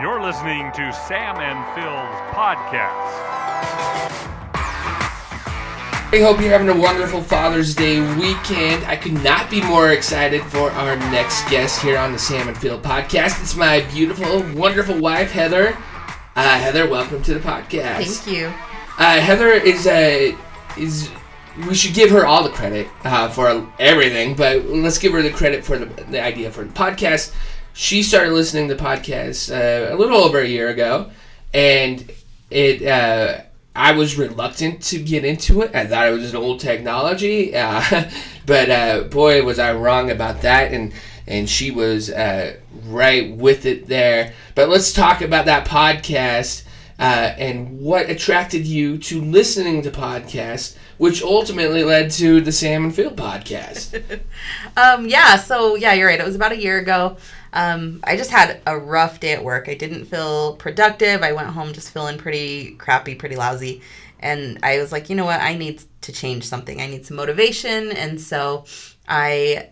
You're listening to Sam and Phil's podcast. I hope you're having a wonderful Father's Day weekend. I could not be more excited for our next guest here on the Sam and Phil podcast. It's my beautiful, wonderful wife, Heather. Uh, Heather, welcome to the podcast. Thank you. Uh, Heather is a is we should give her all the credit uh, for everything, but let's give her the credit for the, the idea for the podcast. She started listening to podcasts uh, a little over a year ago, and it. Uh, I was reluctant to get into it. I thought it was an old technology, uh, but uh, boy, was I wrong about that. And and she was uh, right with it there. But let's talk about that podcast uh, and what attracted you to listening to podcasts, which ultimately led to the and Phil podcast. Um, yeah, so yeah, you're right. It was about a year ago. Um, I just had a rough day at work. I didn't feel productive. I went home just feeling pretty crappy, pretty lousy. And I was like, you know what? I need to change something. I need some motivation. And so I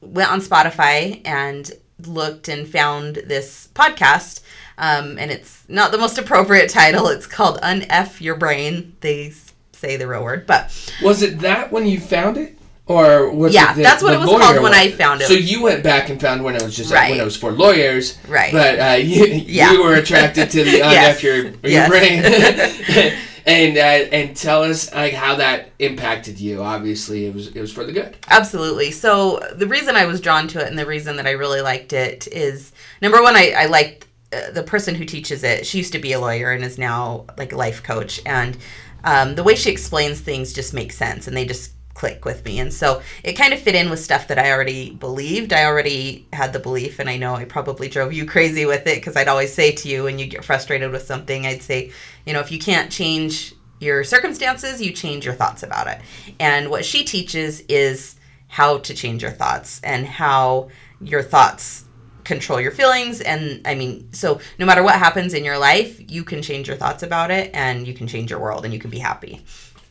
went on Spotify and looked and found this podcast. Um, and it's not the most appropriate title. It's called Unf Your Brain. They say the real word, but was it that when you found it? Or was yeah, the, that's what it was called when one? I found it. So you went back and found when it was just Right. when it was for lawyers, Right. But uh, you, Yeah. you were attracted to the Yes. your, your Yes. brain, and uh, and tell us like how that impacted you. Obviously, it was it was for the good. Absolutely. So the reason I was drawn to it and the reason that I really liked it is number one, I, I liked uh, the person who teaches it. She used to be a lawyer and is now like a life coach. And um, the way she explains things just makes sense and they just click with me. And so it kind of fit in with stuff that I already believed. I already had the belief, and I know I probably drove you crazy with it because I'd always say to you when you get frustrated with something, I'd say, you know, if you can't change your circumstances, you change your thoughts about it. And what she teaches is how to change your thoughts and how your thoughts control your feelings and i mean so no matter what happens in your life you can change your thoughts about it and you can change your world and you can be happy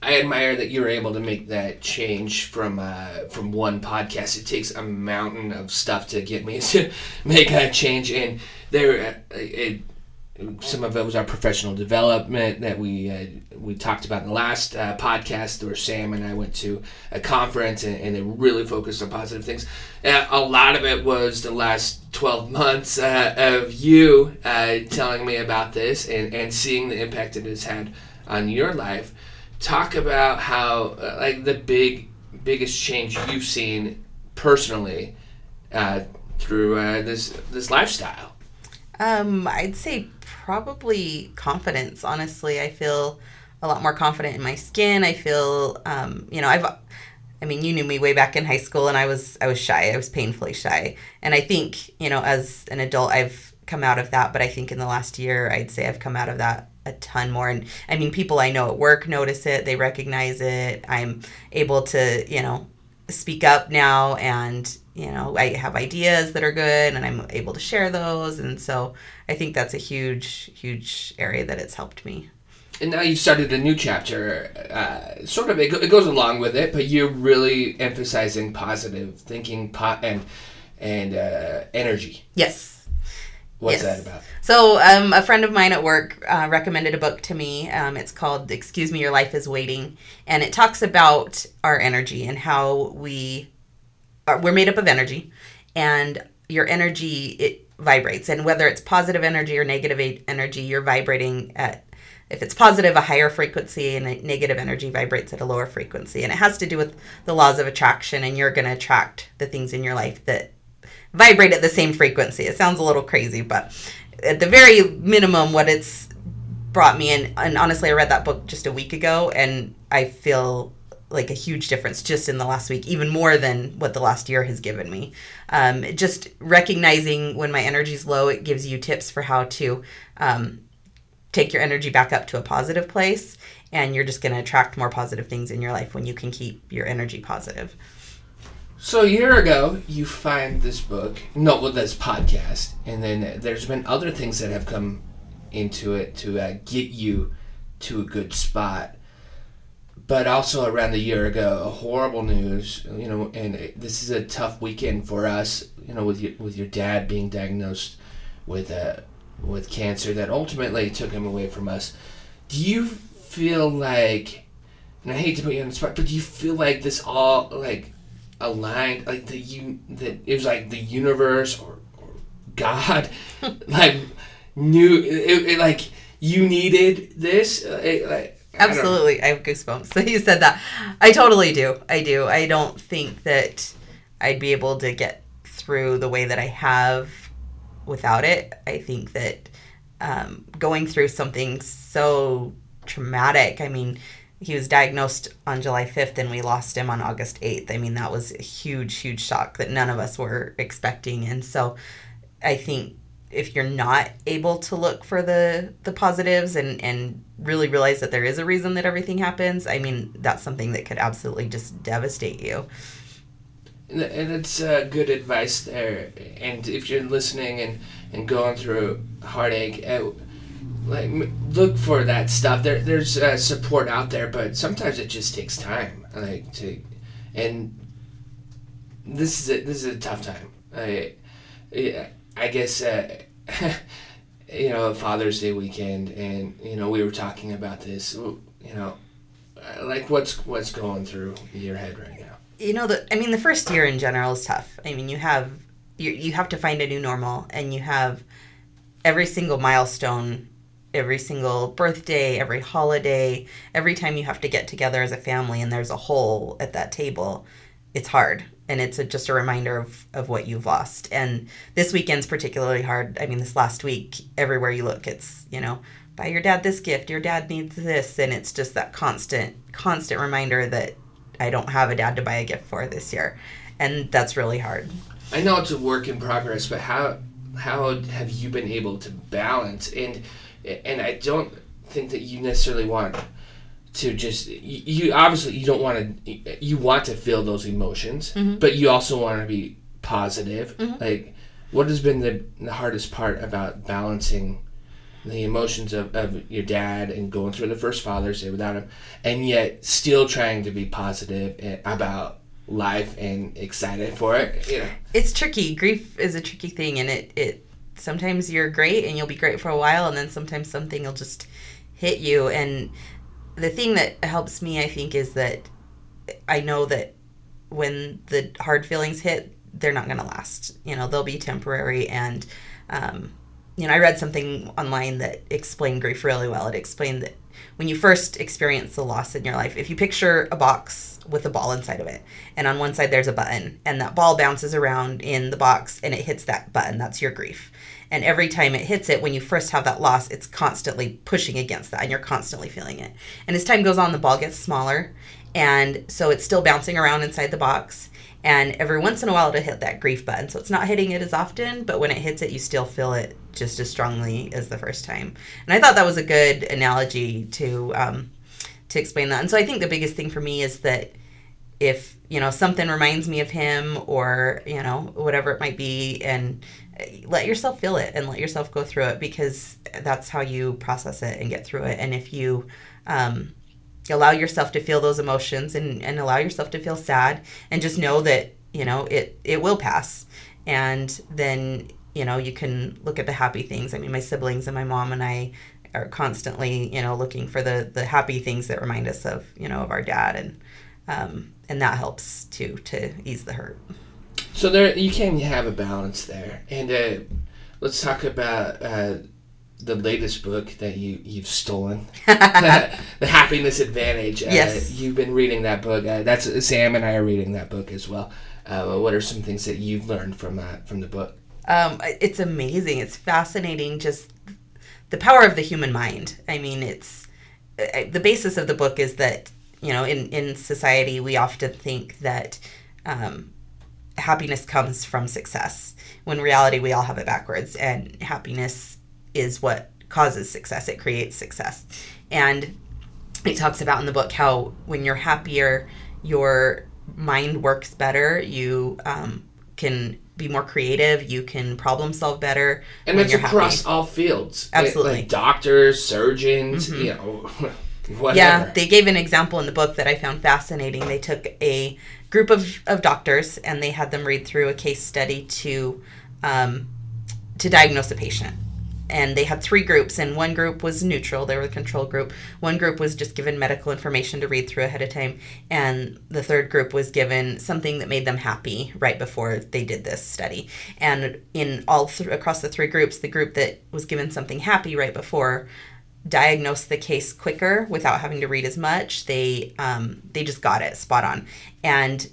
I admire that you're able to make that change from uh, from one podcast. It takes a mountain of stuff to get me to make that change, and there, uh, it, some of it was our professional development that we uh, we talked about in the last uh, podcast, where Sam and I went to a conference and, and it really focused on positive things. Uh, a lot of it was the last twelve months uh, of you uh, telling me about this and, and seeing the impact it has had on your life talk about how uh, like the big biggest change you've seen personally uh, through uh, this this lifestyle? Um i'd say probably confidence honestly. I feel a lot more confident in my skin. I feel um you know i've I mean, you knew me way back in high school, and I was I was shy. I was painfully shy, and I think you know, as an adult, I've come out of that. But I think in the last year, I'd say I've come out of that a ton more. And I mean, people I know at work notice it; they recognize it. I'm able to, you know, speak up now, and you know, I have ideas that are good, and I'm able to share those. And so, I think that's a huge, huge area that it's helped me. and now you've started a new chapter uh, sort of it, go- it goes along with it but you're really emphasizing positive thinking po- and and uh, energy Yes. What's Yes. that about So, um, a friend of mine at work uh, recommended a book to me. Um, it's called Excuse Me, Your Life is Waiting. And it talks about our energy and how we are, we're made up of energy. And your energy, it vibrates. And whether it's positive energy or negative energy, you're vibrating at, if it's positive, a higher frequency, and negative energy vibrates at a lower frequency. And it has to do with the laws of attraction. And you're going to attract the things in your life that vibrate at the same frequency. It sounds a little crazy, but at the very minimum, what it's brought me in, and honestly, I read that book just a week ago, and I feel like a huge difference just in the last week, even more than what the last year has given me. Um, just recognizing when my energy's low, it gives you tips for how to um, take your energy back up to a positive place, and you're just going to attract more positive things in your life when you can keep your energy positive. So a year ago, you find this book, no, well, this podcast, and then there's been other things that have come into it to uh, get you to a good spot. But also around a year ago, horrible news, you know, and it- this is a tough weekend for us, you know, with your with your dad being diagnosed with uh, with cancer that ultimately took him away from us. Do you feel like, and I hate to put you on the spot, but do you feel like this all like aligned, like the you that it was like the universe or, or God, like knew it, it, like you needed this, uh, it, like. I Absolutely. I have goosebumps. So you said that. I totally do. I do. I don't think that I'd be able to get through the way that I have without it. I think that um, going through something so traumatic, I mean, he was diagnosed on July 5th and we lost him on August 8th. I mean, that was a huge, huge shock that none of us were expecting. And so I think if you're not able to look for the the positives and and really realize that there is a reason that everything happens i mean that's something that could absolutely just devastate you And it's uh, good advice there. And if you're listening and, and going through heartache, like look for that stuff. There there's uh, support out there, but sometimes it just takes time. Like to, and this is a, this is a tough time. I, I guess uh, you know Father's Day weekend, and you know we were talking about this. You know, uh, like what's what's going through your head right now. you know the i mean the first year in general is tough i mean you have you, you have to find a new normal and you have every single milestone every single birthday every holiday every time you have to get together as a family and there's a hole at that table it's hard. And it's a, just a reminder of, of what you've lost. And this weekend's particularly hard. I mean this last week everywhere you look it's you know buy your dad this gift. Your dad needs this. And it's just that constant constant reminder that i don't have a dad to buy a gift for this year. And that's really hard. I know it's a work in progress, but how how have you been able to balance? And and I don't think that you necessarily want to just you, you obviously you don't want to you want to feel those emotions, Mhm. but you also want to be positive. Mhm. Like what has been the, the hardest part about balancing the emotions of, of your dad and going through the first Father's Day without him, and yet still trying to be positive positive about life and excited for it. You know, it's tricky grief is a tricky thing and it it sometimes you're great and you'll be great for a while and then sometimes something will just hit you. And the thing that helps me i think is that i know that when the hard feelings hit they're not going to last. You know they'll be temporary. And um, you know i read something online that explained grief really well. It explained that when you first experience the loss in your life if you picture a box with a ball inside of it. And on one side there's a button and that ball bounces around in the box and it hits that button. That's your grief. And every time it hits it when you first have that loss it's constantly pushing against that and you're constantly feeling it. And as time goes on the ball gets smaller and so it's still bouncing around inside the box. And every once in a while it'll hit that grief button. So it's not hitting it as often but when it hits it you still feel it just as strongly as the first time. And i thought that was a good analogy to um, to explain that. And so i think the biggest thing for me is that if you know something reminds me of him or you know whatever it might be and uh, let yourself feel it and let yourself go through it because that's how you process it and get through it. And if you um, allow yourself to feel those emotions and, and allow yourself to feel sad and just know that you know it it will pass. And then you know you can look at the happy things. I mean my siblings and my mom and i are constantly you know looking for the the happy things that remind us of you know of our dad and um, and that helps too to ease the hurt So there, you can have a balance there, and uh, let's talk about uh, the latest book that you you've stolen, the Happiness Advantage. Uh, Yes. you've been reading that book. Uh, that's Sam and I are reading that book as well. Uh, what are some things that you've learned from uh, from the book? um, it's amazing. It's fascinating. Just the power of the human mind. I mean, it's the basis of the book is that you know in in society we often think that um, happiness comes from success when reality we all have it backwards and happiness is what causes success. It creates success. And it talks about in the book how when you're happier your mind works better. You um, can be more creative you can problem solve better And it's you're happy. across all fields. Absolutely. like doctors, surgeons, Mhm. you know, whatever. Yeah, they gave an example in the book that I found fascinating. They took a group of, of doctors and they had them read through a case study to um, to diagnose a patient. And they had three groups, and one group was neutral. They were the control group. One group was just given medical information to read through ahead of time, and the third group was given something that made them happy right before they did this study. And in all th- across the three groups, the group that was given something happy right before diagnosed the case quicker without having to read as much. They um, they just got it spot on, and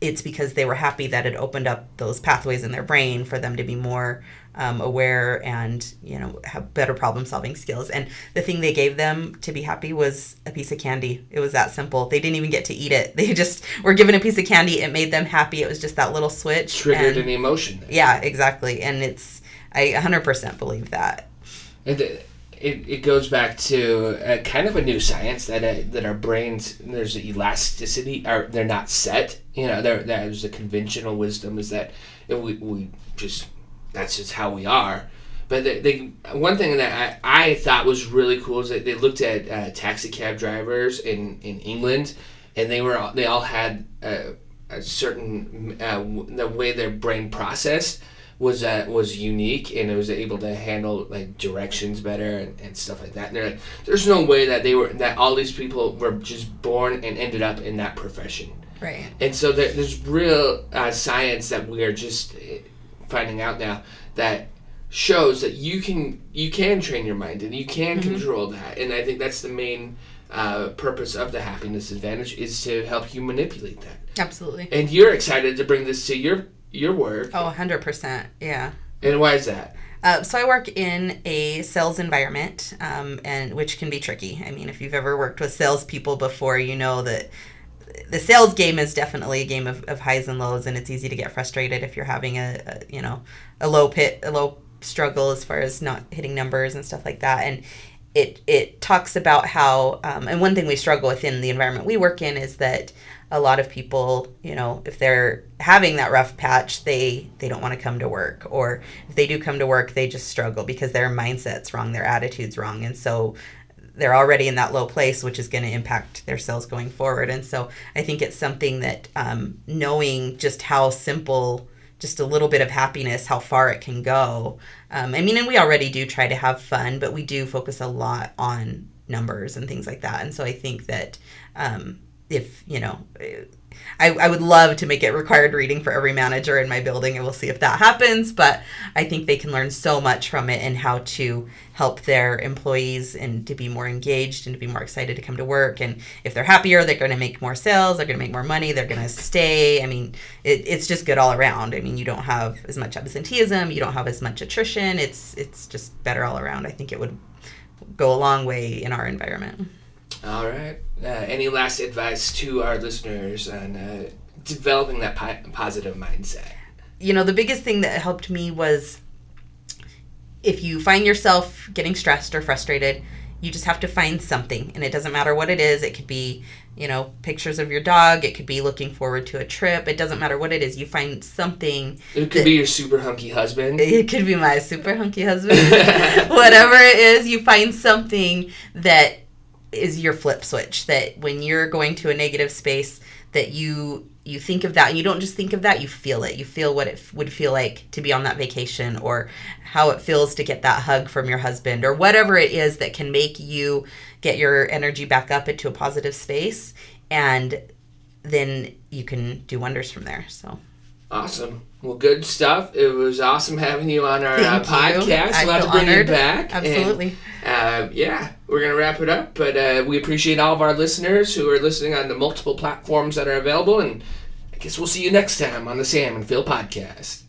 it's because they were happy that it opened up those pathways in their brain for them to be more um, aware and you know have better problem solving skills. And the thing they gave them to be happy was a piece of candy. It was that simple. They didn't even get to eat it. They just were given a piece of candy. It made them happy. It was just that little switch Triggered and- an emotion. yeah exactly. And it's i 100% believe that. And it, it, it goes back to uh, kind of a new science that uh, that our brains there's elasticity or they're not set. You know, there there's a conventional wisdom is that we, we just that's just how we are. But they, they one thing that I, I thought was really cool is that they looked at uh, taxi cab drivers in, in England, and they were all- they all had a, a certain uh, the way their brain processed was uh, was unique and it was able to handle like directions better and, and stuff like that. And they're like, there's no way that they were that all these people were just born and ended up in that profession. Right And so there, there's real uh, science that we are just uh, finding out now that shows that you can you can train your mind and you can control that. And I think that's the main uh, purpose of the happiness advantage is to help you manipulate that. absolutely And you're excited to bring this to your your work. oh 100% yeah And why is that? Uh, so I work in a sales environment, um, and which can be tricky. I mean, if you've ever worked with salespeople before, you know that the sales game is definitely a game of, of highs and lows, and it's easy to get frustrated if you're having a, a you know a low pit, a low struggle as far as not hitting numbers and stuff like that. And it it talks about how, um, and one thing we struggle with in the environment we work in is that a lot of people, you know, if they're having that rough patch, they they don't want to come to work, or if they do come to work, they just struggle because their mindset's wrong, their attitude's wrong, and so they're already in that low place, which is going to impact their sales going forward. And so I think it's something that um, knowing just how simple, just a little bit of happiness, how far it can go. Um, I mean, and we already do try to have fun, but we do focus a lot on numbers and things like that. And so I think that um, if, you know, I, I would love to make it required reading for every manager in my building, and we'll see if that happens. But I think they can learn so much from it and how to help their employees and to be more engaged and to be more excited to come to work. And if they're happier, they're going to make more sales, they're going to make more money, they're going to stay. I mean, it, it's just good all around. I mean, you don't have as much absenteeism, you don't have as much attrition. It's it's just better all around. I think it would go a long way in our environment. All right. Uh, any last advice to our listeners on uh, developing that pi- positive mindset? you know, the biggest thing that helped me was if you find yourself getting stressed or frustrated, you just have to find something. And it doesn't matter what it is. It could be, you know, pictures of your dog. It could be looking forward to a trip. It doesn't matter what it is. You find something. It could be your super hunky husband. It could be my super hunky husband. Whatever it is, you find something that is your flip switch. That when you're going to a negative space, that you you think of that and you don't just think of that you feel it you feel what it would feel like to be on that vacation or how it feels to get that hug from your husband or whatever it is that can make you get your energy back up into a positive space and then you can do wonders from there so Awesome. Well, good stuff. It was awesome having you on our uh, podcast. I We'll have to bring honored. you back. And, absolutely uh, yeah, we're going to wrap it up. But uh, we appreciate all of our listeners who are listening on the multiple platforms that are available. And I guess we'll see you next time on the Sam and Phil podcast.